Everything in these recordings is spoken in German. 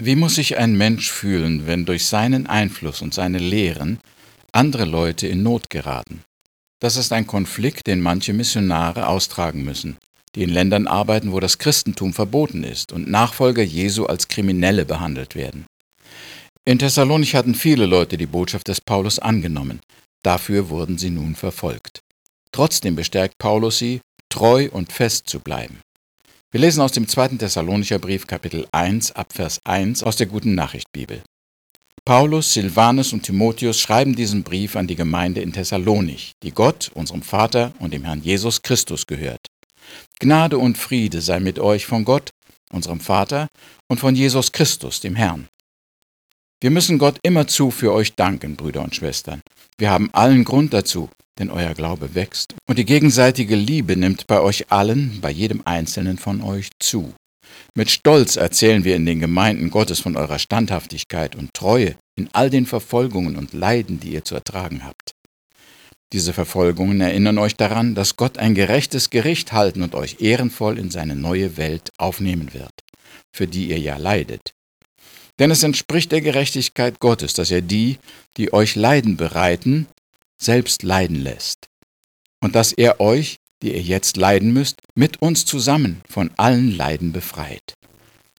Wie muss sich ein Mensch fühlen, wenn durch seinen Einfluss und seine Lehren andere Leute in Not geraten? Das ist ein Konflikt, den manche Missionare austragen müssen, die in Ländern arbeiten, wo das Christentum verboten ist und Nachfolger Jesu als Kriminelle behandelt werden. In Thessalonich hatten viele Leute die Botschaft des Paulus angenommen. Dafür wurden sie nun verfolgt. Trotzdem bestärkt Paulus sie, treu und fest zu bleiben. Wir lesen aus dem zweiten Thessalonicher Brief Kapitel 1 ab Vers 1 aus der Guten Nachricht Bibel. Paulus, Silvanus und Timotheus schreiben diesen Brief an die Gemeinde in Thessalonich, die Gott, unserem Vater und dem Herrn Jesus Christus gehört. Gnade und Friede sei mit euch von Gott, unserem Vater, und von Jesus Christus, dem Herrn. Wir müssen Gott immerzu für euch danken, Brüder und Schwestern. Wir haben allen Grund dazu, denn euer Glaube wächst und die gegenseitige Liebe nimmt bei euch allen, bei jedem Einzelnen von euch zu. Mit Stolz erzählen wir in den Gemeinden Gottes von eurer Standhaftigkeit und Treue in all den Verfolgungen und Leiden, die ihr zu ertragen habt. Diese Verfolgungen erinnern euch daran, dass Gott ein gerechtes Gericht halten und euch ehrenvoll in seine neue Welt aufnehmen wird, für die ihr ja leidet. Denn es entspricht der Gerechtigkeit Gottes, dass er die, die euch Leiden bereiten, selbst leiden lässt. Und dass er euch, die ihr jetzt leiden müsst, mit uns zusammen von allen Leiden befreit.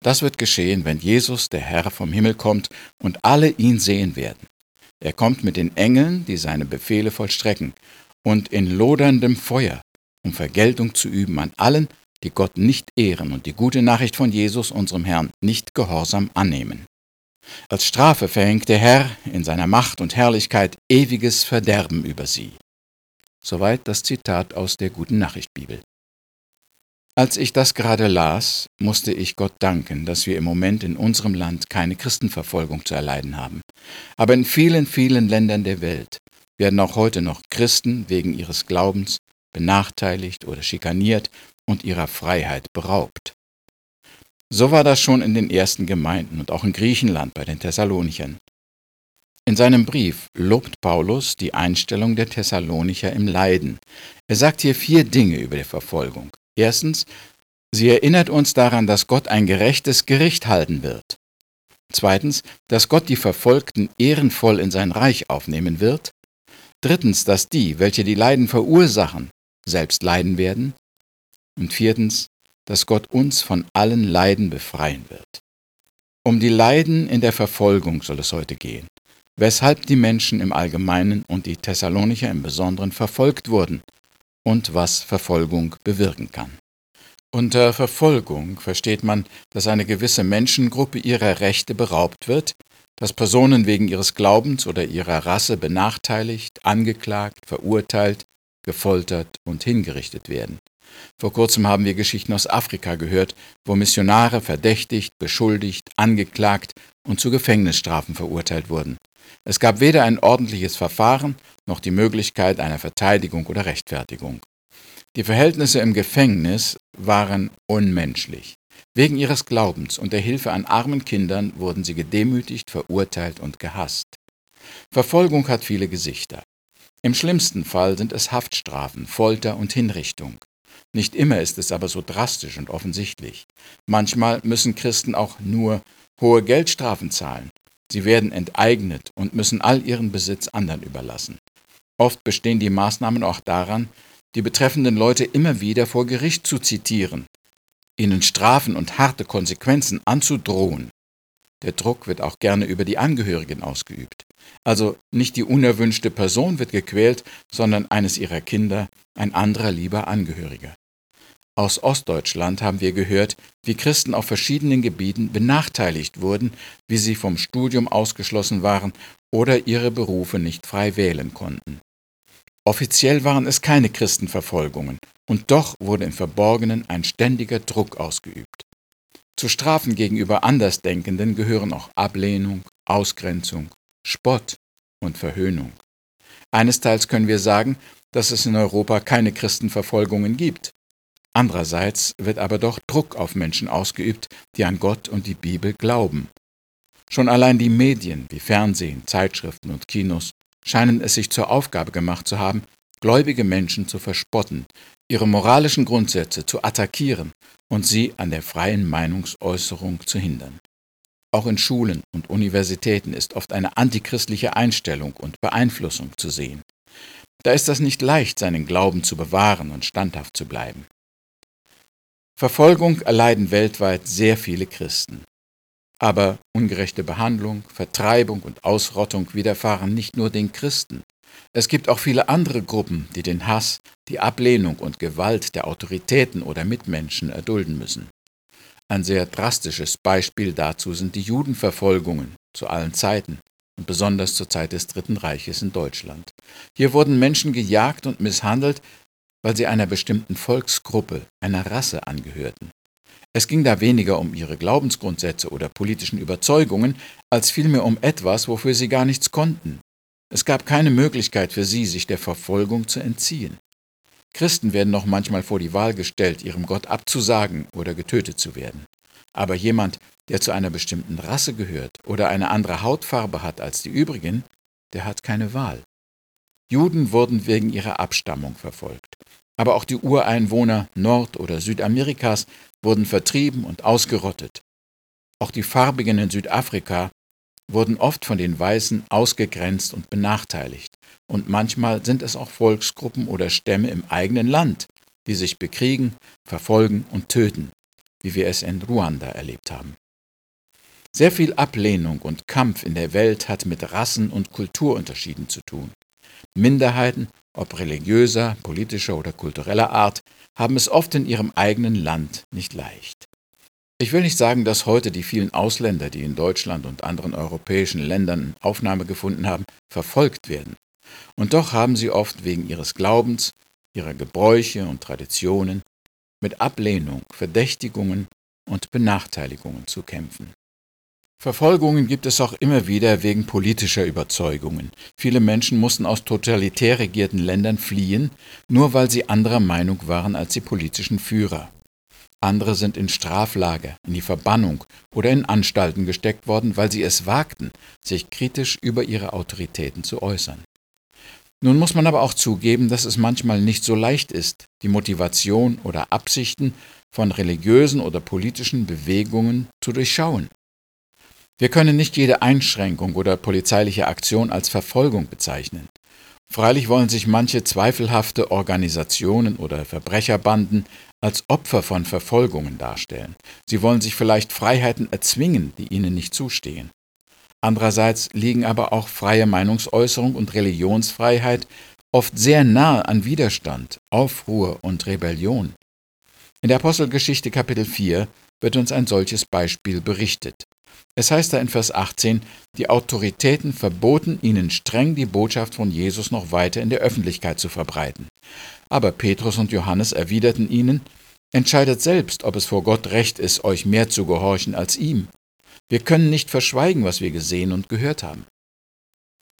Das wird geschehen, wenn Jesus, der Herr, vom Himmel kommt und alle ihn sehen werden. Er kommt mit den Engeln, die seine Befehle vollstrecken, und in loderndem Feuer, um Vergeltung zu üben an allen, die Gott nicht ehren und die gute Nachricht von Jesus, unserem Herrn, nicht gehorsam annehmen. Als Strafe verhängt der Herr in seiner Macht und Herrlichkeit ewiges Verderben über sie. Soweit das Zitat aus der Guten Nachricht Bibel. Als ich das gerade las, musste ich Gott danken, dass wir im Moment in unserem Land keine Christenverfolgung zu erleiden haben. Aber in vielen, vielen Ländern der Welt werden auch heute noch Christen wegen ihres Glaubens benachteiligt oder schikaniert und ihrer Freiheit beraubt. So war das schon in den ersten Gemeinden und auch in Griechenland bei den Thessalonichern. In seinem Brief lobt Paulus die Einstellung der Thessalonicher im Leiden. Er sagt hier vier Dinge über die Verfolgung. Erstens, sie erinnert uns daran, dass Gott ein gerechtes Gericht halten wird. Zweitens, dass Gott die Verfolgten ehrenvoll in sein Reich aufnehmen wird. Drittens, dass die, welche die Leiden verursachen, selbst leiden werden. Und viertens, dass Gott uns von allen Leiden befreien wird. Um die Leiden in der Verfolgung soll es heute gehen, weshalb die Menschen im Allgemeinen und die Thessalonicher im Besonderen verfolgt wurden und was Verfolgung bewirken kann. Unter Verfolgung versteht man, dass eine gewisse Menschengruppe ihrer Rechte beraubt wird, dass Personen wegen ihres Glaubens oder ihrer Rasse benachteiligt, angeklagt, verurteilt, gefoltert und hingerichtet werden. Vor kurzem haben wir Geschichten aus Afrika gehört, wo Missionare verdächtigt, beschuldigt, angeklagt und zu Gefängnisstrafen verurteilt wurden. Es gab weder ein ordentliches Verfahren noch die Möglichkeit einer Verteidigung oder Rechtfertigung. Die Verhältnisse im Gefängnis waren unmenschlich. Wegen ihres Glaubens und der Hilfe an armen Kindern wurden sie gedemütigt, verurteilt und gehasst. Verfolgung hat viele Gesichter. Im schlimmsten Fall sind es Haftstrafen, Folter und Hinrichtung. Nicht immer ist es aber so drastisch und offensichtlich. Manchmal müssen Christen auch nur hohe Geldstrafen zahlen. Sie werden enteignet und müssen all ihren Besitz anderen überlassen. Oft bestehen die Maßnahmen auch daran, die betreffenden Leute immer wieder vor Gericht zu zitieren, ihnen Strafen und harte Konsequenzen anzudrohen. Der Druck wird auch gerne über die Angehörigen ausgeübt. Also nicht die unerwünschte Person wird gequält, sondern eines ihrer Kinder, ein anderer lieber Angehöriger. Aus Ostdeutschland haben wir gehört, wie Christen auf verschiedenen Gebieten benachteiligt wurden, wie sie vom Studium ausgeschlossen waren oder ihre Berufe nicht frei wählen konnten. Offiziell waren es keine Christenverfolgungen, und doch wurde im Verborgenen ein ständiger Druck ausgeübt. Zu Strafen gegenüber Andersdenkenden gehören auch Ablehnung, Ausgrenzung, Spott und Verhöhnung. Einesteils können wir sagen, dass es in Europa keine Christenverfolgungen gibt. Andererseits wird aber doch Druck auf Menschen ausgeübt, die an Gott und die Bibel glauben. Schon allein die Medien wie Fernsehen, Zeitschriften und Kinos scheinen es sich zur Aufgabe gemacht zu haben, gläubige Menschen zu verspotten, ihre moralischen Grundsätze zu attackieren und sie an der freien Meinungsäußerung zu hindern. Auch in Schulen und Universitäten ist oft eine antichristliche Einstellung und Beeinflussung zu sehen. Da ist das nicht leicht, seinen Glauben zu bewahren und standhaft zu bleiben. Verfolgung erleiden weltweit sehr viele Christen. Aber ungerechte Behandlung, Vertreibung und Ausrottung widerfahren nicht nur den Christen. Es gibt auch viele andere Gruppen, die den Hass, die Ablehnung und Gewalt der Autoritäten oder Mitmenschen erdulden müssen. Ein sehr drastisches Beispiel dazu sind die Judenverfolgungen zu allen Zeiten und besonders zur Zeit des Dritten Reiches in Deutschland. Hier wurden Menschen gejagt und misshandelt, weil sie einer bestimmten Volksgruppe, einer Rasse angehörten. Es ging da weniger um ihre Glaubensgrundsätze oder politischen Überzeugungen, als vielmehr um etwas, wofür sie gar nichts konnten. Es gab keine Möglichkeit für sie, sich der Verfolgung zu entziehen. Christen werden noch manchmal vor die Wahl gestellt, ihrem Gott abzusagen oder getötet zu werden. Aber jemand, der zu einer bestimmten Rasse gehört oder eine andere Hautfarbe hat als die übrigen, der hat keine Wahl. Juden wurden wegen ihrer Abstammung verfolgt. Aber auch die Ureinwohner Nord- oder Südamerikas wurden vertrieben und ausgerottet. Auch die Farbigen in Südafrika wurden oft von den Weißen ausgegrenzt und benachteiligt. Und manchmal sind es auch Volksgruppen oder Stämme im eigenen Land, die sich bekriegen, verfolgen und töten, wie wir es in Ruanda erlebt haben. Sehr viel Ablehnung und Kampf in der Welt hat mit Rassen- und Kulturunterschieden zu tun. Minderheiten, ob religiöser, politischer oder kultureller Art, haben es oft in ihrem eigenen Land nicht leicht. Ich will nicht sagen, dass heute die vielen Ausländer, die in Deutschland und anderen europäischen Ländern Aufnahme gefunden haben, verfolgt werden. Und doch haben sie oft wegen ihres Glaubens, ihrer Gebräuche und Traditionen mit Ablehnung, Verdächtigungen und Benachteiligungen zu kämpfen. Verfolgungen gibt es auch immer wieder wegen politischer Überzeugungen. Viele Menschen mussten aus totalitär regierten Ländern fliehen, nur weil sie anderer Meinung waren als die politischen Führer. Andere sind in Straflager, in die Verbannung oder in Anstalten gesteckt worden, weil sie es wagten, sich kritisch über ihre Autoritäten zu äußern. Nun muss man aber auch zugeben, dass es manchmal nicht so leicht ist, die Motivation oder Absichten von religiösen oder politischen Bewegungen zu durchschauen. Wir können nicht jede Einschränkung oder polizeiliche Aktion als Verfolgung bezeichnen. Freilich wollen sich manche zweifelhafte Organisationen oder Verbrecherbanden als Opfer von Verfolgungen darstellen. Sie wollen sich vielleicht Freiheiten erzwingen, die ihnen nicht zustehen. Andererseits liegen aber auch freie Meinungsäußerung und Religionsfreiheit oft sehr nahe an Widerstand, Aufruhr und Rebellion. In der Apostelgeschichte Kapitel 4 wird uns ein solches Beispiel berichtet. Es heißt da in Vers 18, die Autoritäten verboten ihnen streng die Botschaft von Jesus noch weiter in der Öffentlichkeit zu verbreiten. Aber Petrus und Johannes erwiderten ihnen, entscheidet selbst, ob es vor Gott recht ist, euch mehr zu gehorchen als ihm. Wir können nicht verschweigen, was wir gesehen und gehört haben.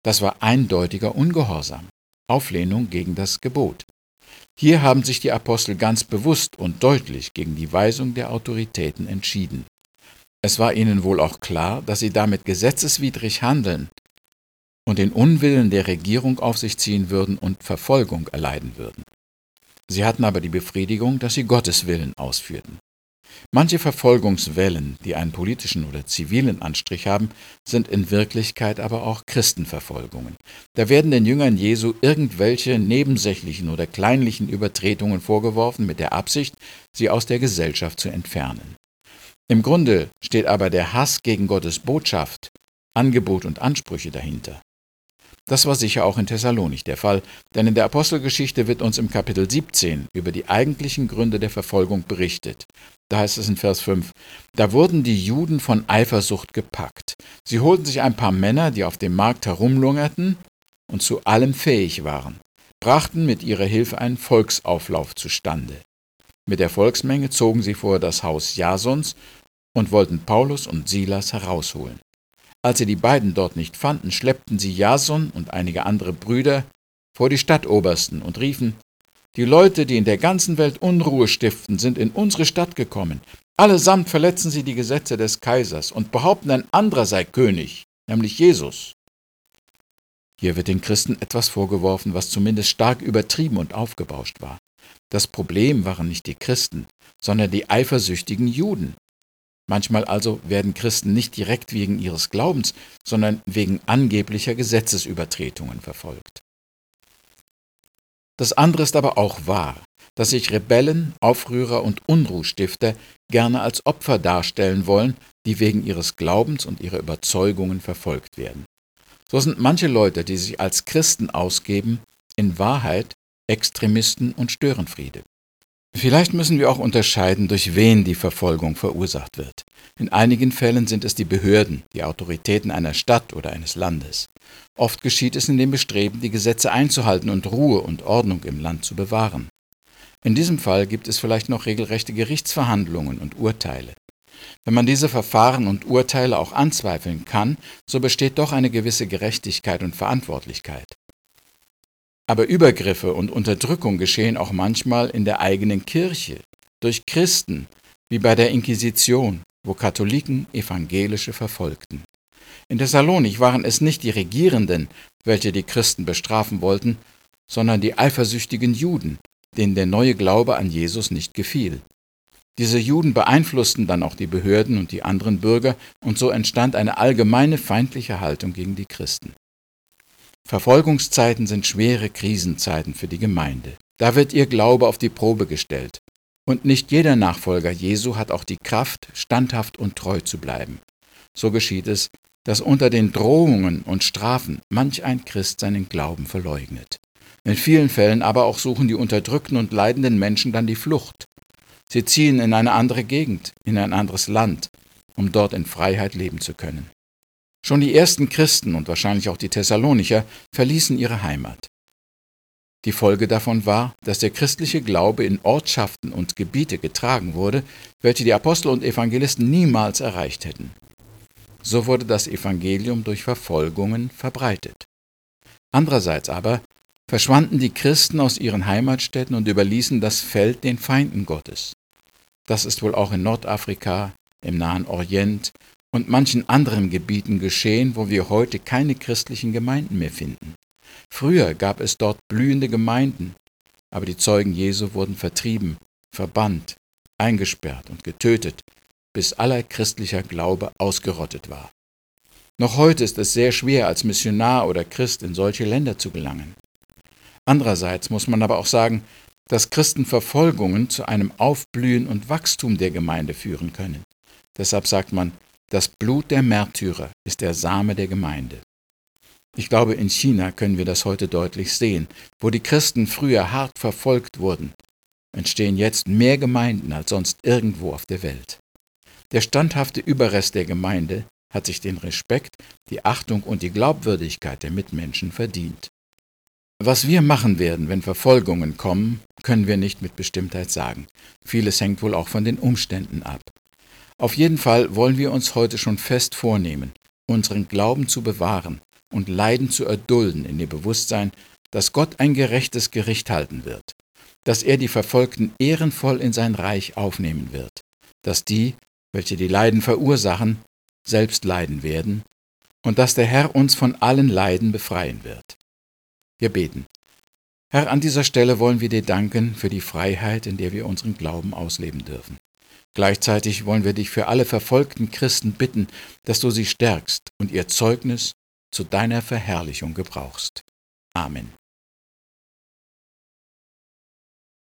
Das war eindeutiger Ungehorsam, Auflehnung gegen das Gebot. Hier haben sich die Apostel ganz bewusst und deutlich gegen die Weisung der Autoritäten entschieden. Es war ihnen wohl auch klar, dass sie damit gesetzeswidrig handeln und den Unwillen der Regierung auf sich ziehen würden und Verfolgung erleiden würden. Sie hatten aber die Befriedigung, dass sie Gottes Willen ausführten. Manche Verfolgungswellen, die einen politischen oder zivilen Anstrich haben, sind in Wirklichkeit aber auch Christenverfolgungen. Da werden den Jüngern Jesu irgendwelche nebensächlichen oder kleinlichen Übertretungen vorgeworfen mit der Absicht, sie aus der Gesellschaft zu entfernen. Im Grunde steht aber der Hass gegen Gottes Botschaft, Angebot und Ansprüche dahinter. Das war sicher auch in Thessalonik der Fall, denn in der Apostelgeschichte wird uns im Kapitel 17 über die eigentlichen Gründe der Verfolgung berichtet. Da heißt es in Vers 5, da wurden die Juden von Eifersucht gepackt. Sie holten sich ein paar Männer, die auf dem Markt herumlungerten und zu allem fähig waren, brachten mit ihrer Hilfe einen Volksauflauf zustande. Mit der Volksmenge zogen sie vor das Haus Jasons und wollten Paulus und Silas herausholen. Als sie die beiden dort nicht fanden, schleppten sie Jason und einige andere Brüder vor die Stadtobersten und riefen, die Leute, die in der ganzen Welt Unruhe stiften, sind in unsere Stadt gekommen. Allesamt verletzen sie die Gesetze des Kaisers und behaupten, ein anderer sei König, nämlich Jesus. Hier wird den Christen etwas vorgeworfen, was zumindest stark übertrieben und aufgebauscht war. Das Problem waren nicht die Christen, sondern die eifersüchtigen Juden. Manchmal also werden Christen nicht direkt wegen ihres Glaubens, sondern wegen angeblicher Gesetzesübertretungen verfolgt. Das andere ist aber auch wahr, dass sich Rebellen, Aufrührer und Unruhstifter gerne als Opfer darstellen wollen, die wegen ihres Glaubens und ihrer Überzeugungen verfolgt werden. So sind manche Leute, die sich als Christen ausgeben, in Wahrheit Extremisten und Störenfriede. Vielleicht müssen wir auch unterscheiden, durch wen die Verfolgung verursacht wird. In einigen Fällen sind es die Behörden, die Autoritäten einer Stadt oder eines Landes. Oft geschieht es in dem Bestreben, die Gesetze einzuhalten und Ruhe und Ordnung im Land zu bewahren. In diesem Fall gibt es vielleicht noch regelrechte Gerichtsverhandlungen und Urteile. Wenn man diese Verfahren und Urteile auch anzweifeln kann, so besteht doch eine gewisse Gerechtigkeit und Verantwortlichkeit. Aber Übergriffe und Unterdrückung geschehen auch manchmal in der eigenen Kirche, durch Christen, wie bei der Inquisition, wo Katholiken Evangelische verfolgten. In Thessalonik waren es nicht die Regierenden, welche die Christen bestrafen wollten, sondern die eifersüchtigen Juden, denen der neue Glaube an Jesus nicht gefiel. Diese Juden beeinflussten dann auch die Behörden und die anderen Bürger, und so entstand eine allgemeine feindliche Haltung gegen die Christen. Verfolgungszeiten sind schwere Krisenzeiten für die Gemeinde. Da wird ihr Glaube auf die Probe gestellt. Und nicht jeder Nachfolger Jesu hat auch die Kraft, standhaft und treu zu bleiben. So geschieht es, dass unter den Drohungen und Strafen manch ein Christ seinen Glauben verleugnet. In vielen Fällen aber auch suchen die unterdrückten und leidenden Menschen dann die Flucht. Sie ziehen in eine andere Gegend, in ein anderes Land, um dort in Freiheit leben zu können. Schon die ersten Christen und wahrscheinlich auch die Thessalonicher verließen ihre Heimat. Die Folge davon war, dass der christliche Glaube in Ortschaften und Gebiete getragen wurde, welche die Apostel und Evangelisten niemals erreicht hätten. So wurde das Evangelium durch Verfolgungen verbreitet. Andererseits aber verschwanden die Christen aus ihren Heimatstädten und überließen das Feld den Feinden Gottes. Das ist wohl auch in Nordafrika, im Nahen Orient und manchen anderen Gebieten geschehen, wo wir heute keine christlichen Gemeinden mehr finden. Früher gab es dort blühende Gemeinden, aber die Zeugen Jesu wurden vertrieben, verbannt, eingesperrt und getötet, bis aller christlicher Glaube ausgerottet war. Noch heute ist es sehr schwer, als Missionar oder Christ in solche Länder zu gelangen. Andererseits muss man aber auch sagen, dass Christenverfolgungen zu einem Aufblühen und Wachstum der Gemeinde führen können. Deshalb sagt man, das Blut der Märtyrer ist der Same der Gemeinde. Ich glaube, in China können wir das heute deutlich sehen. Wo die Christen früher hart verfolgt wurden, entstehen jetzt mehr Gemeinden als sonst irgendwo auf der Welt. Der standhafte Überrest der Gemeinde hat sich den Respekt, die Achtung und die Glaubwürdigkeit der Mitmenschen verdient. Was wir machen werden, wenn Verfolgungen kommen, können wir nicht mit Bestimmtheit sagen. Vieles hängt wohl auch von den Umständen ab. Auf jeden Fall wollen wir uns heute schon fest vornehmen, unseren Glauben zu bewahren und Leiden zu erdulden in dem Bewusstsein, dass Gott ein gerechtes Gericht halten wird, dass er die Verfolgten ehrenvoll in sein Reich aufnehmen wird, dass die, welche die Leiden verursachen, selbst leiden werden und dass der Herr uns von allen Leiden befreien wird. Wir beten. Herr, an dieser Stelle wollen wir dir danken für die Freiheit, in der wir unseren Glauben ausleben dürfen. Gleichzeitig wollen wir dich für alle verfolgten Christen bitten, dass du sie stärkst und ihr Zeugnis zu deiner Verherrlichung gebrauchst. Amen.